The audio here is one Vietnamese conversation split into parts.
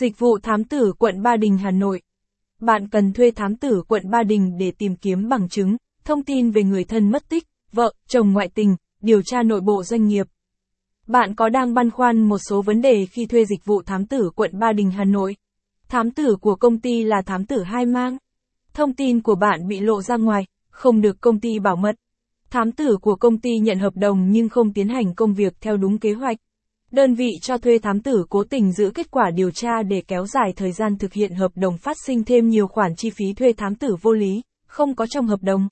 Dịch vụ thám tử quận Ba Đình Hà Nội. Bạn cần thuê thám tử quận Ba Đình để tìm kiếm bằng chứng, thông tin về người thân mất tích, vợ, chồng ngoại tình, điều tra nội bộ doanh nghiệp. Bạn có đang băn khoăn một số vấn đề khi thuê dịch vụ thám tử quận Ba Đình Hà Nội? Thám tử của công ty là thám tử hai mang. Thông tin của bạn bị lộ ra ngoài, không được công ty bảo mật. Thám tử của công ty nhận hợp đồng nhưng không tiến hành công việc theo đúng kế hoạch. Đơn vị cho thuê thám tử cố tình giữ kết quả điều tra để kéo dài thời gian thực hiện hợp đồng phát sinh thêm nhiều khoản chi phí thuê thám tử vô lý, không có trong hợp đồng.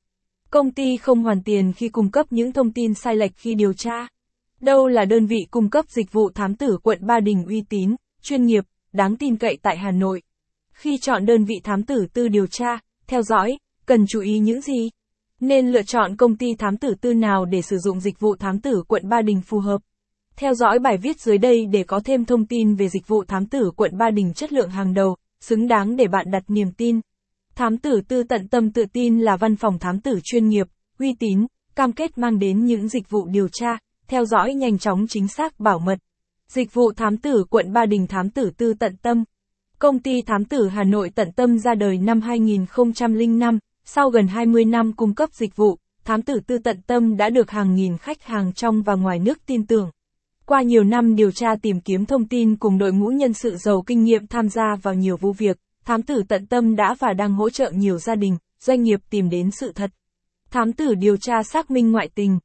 Công ty không hoàn tiền khi cung cấp những thông tin sai lệch khi điều tra. Đâu là đơn vị cung cấp dịch vụ thám tử quận Ba Đình uy tín, chuyên nghiệp, đáng tin cậy tại Hà Nội? Khi chọn đơn vị thám tử tư điều tra, theo dõi, cần chú ý những gì? Nên lựa chọn công ty thám tử tư nào để sử dụng dịch vụ thám tử quận Ba Đình phù hợp? Theo dõi bài viết dưới đây để có thêm thông tin về dịch vụ thám tử quận Ba Đình chất lượng hàng đầu, xứng đáng để bạn đặt niềm tin. Thám tử tư tận tâm tự tin là văn phòng thám tử chuyên nghiệp, uy tín, cam kết mang đến những dịch vụ điều tra, theo dõi nhanh chóng chính xác bảo mật. Dịch vụ thám tử quận Ba Đình thám tử tư tận tâm. Công ty thám tử Hà Nội tận tâm ra đời năm 2005, sau gần 20 năm cung cấp dịch vụ, thám tử tư tận tâm đã được hàng nghìn khách hàng trong và ngoài nước tin tưởng. Qua nhiều năm điều tra tìm kiếm thông tin cùng đội ngũ nhân sự giàu kinh nghiệm tham gia vào nhiều vụ việc, thám tử tận tâm đã và đang hỗ trợ nhiều gia đình, doanh nghiệp tìm đến sự thật. Thám tử điều tra xác minh ngoại tình.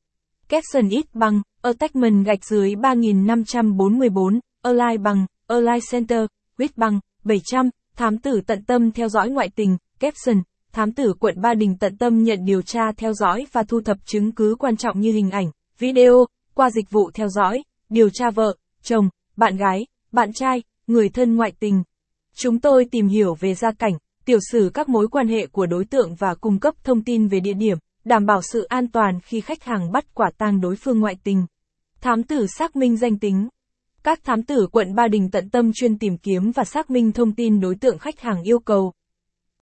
Capson ít bằng, attachment gạch dưới 3544, align bằng, align center, width bằng, 700, thám tử tận tâm theo dõi ngoại tình, caption, thám tử quận Ba Đình tận tâm nhận điều tra theo dõi và thu thập chứng cứ quan trọng như hình ảnh, video, qua dịch vụ theo dõi, điều tra vợ, chồng, bạn gái, bạn trai, người thân ngoại tình. Chúng tôi tìm hiểu về gia cảnh, tiểu sử các mối quan hệ của đối tượng và cung cấp thông tin về địa điểm, đảm bảo sự an toàn khi khách hàng bắt quả tang đối phương ngoại tình. Thám tử xác minh danh tính. Các thám tử quận Ba Đình tận tâm chuyên tìm kiếm và xác minh thông tin đối tượng khách hàng yêu cầu,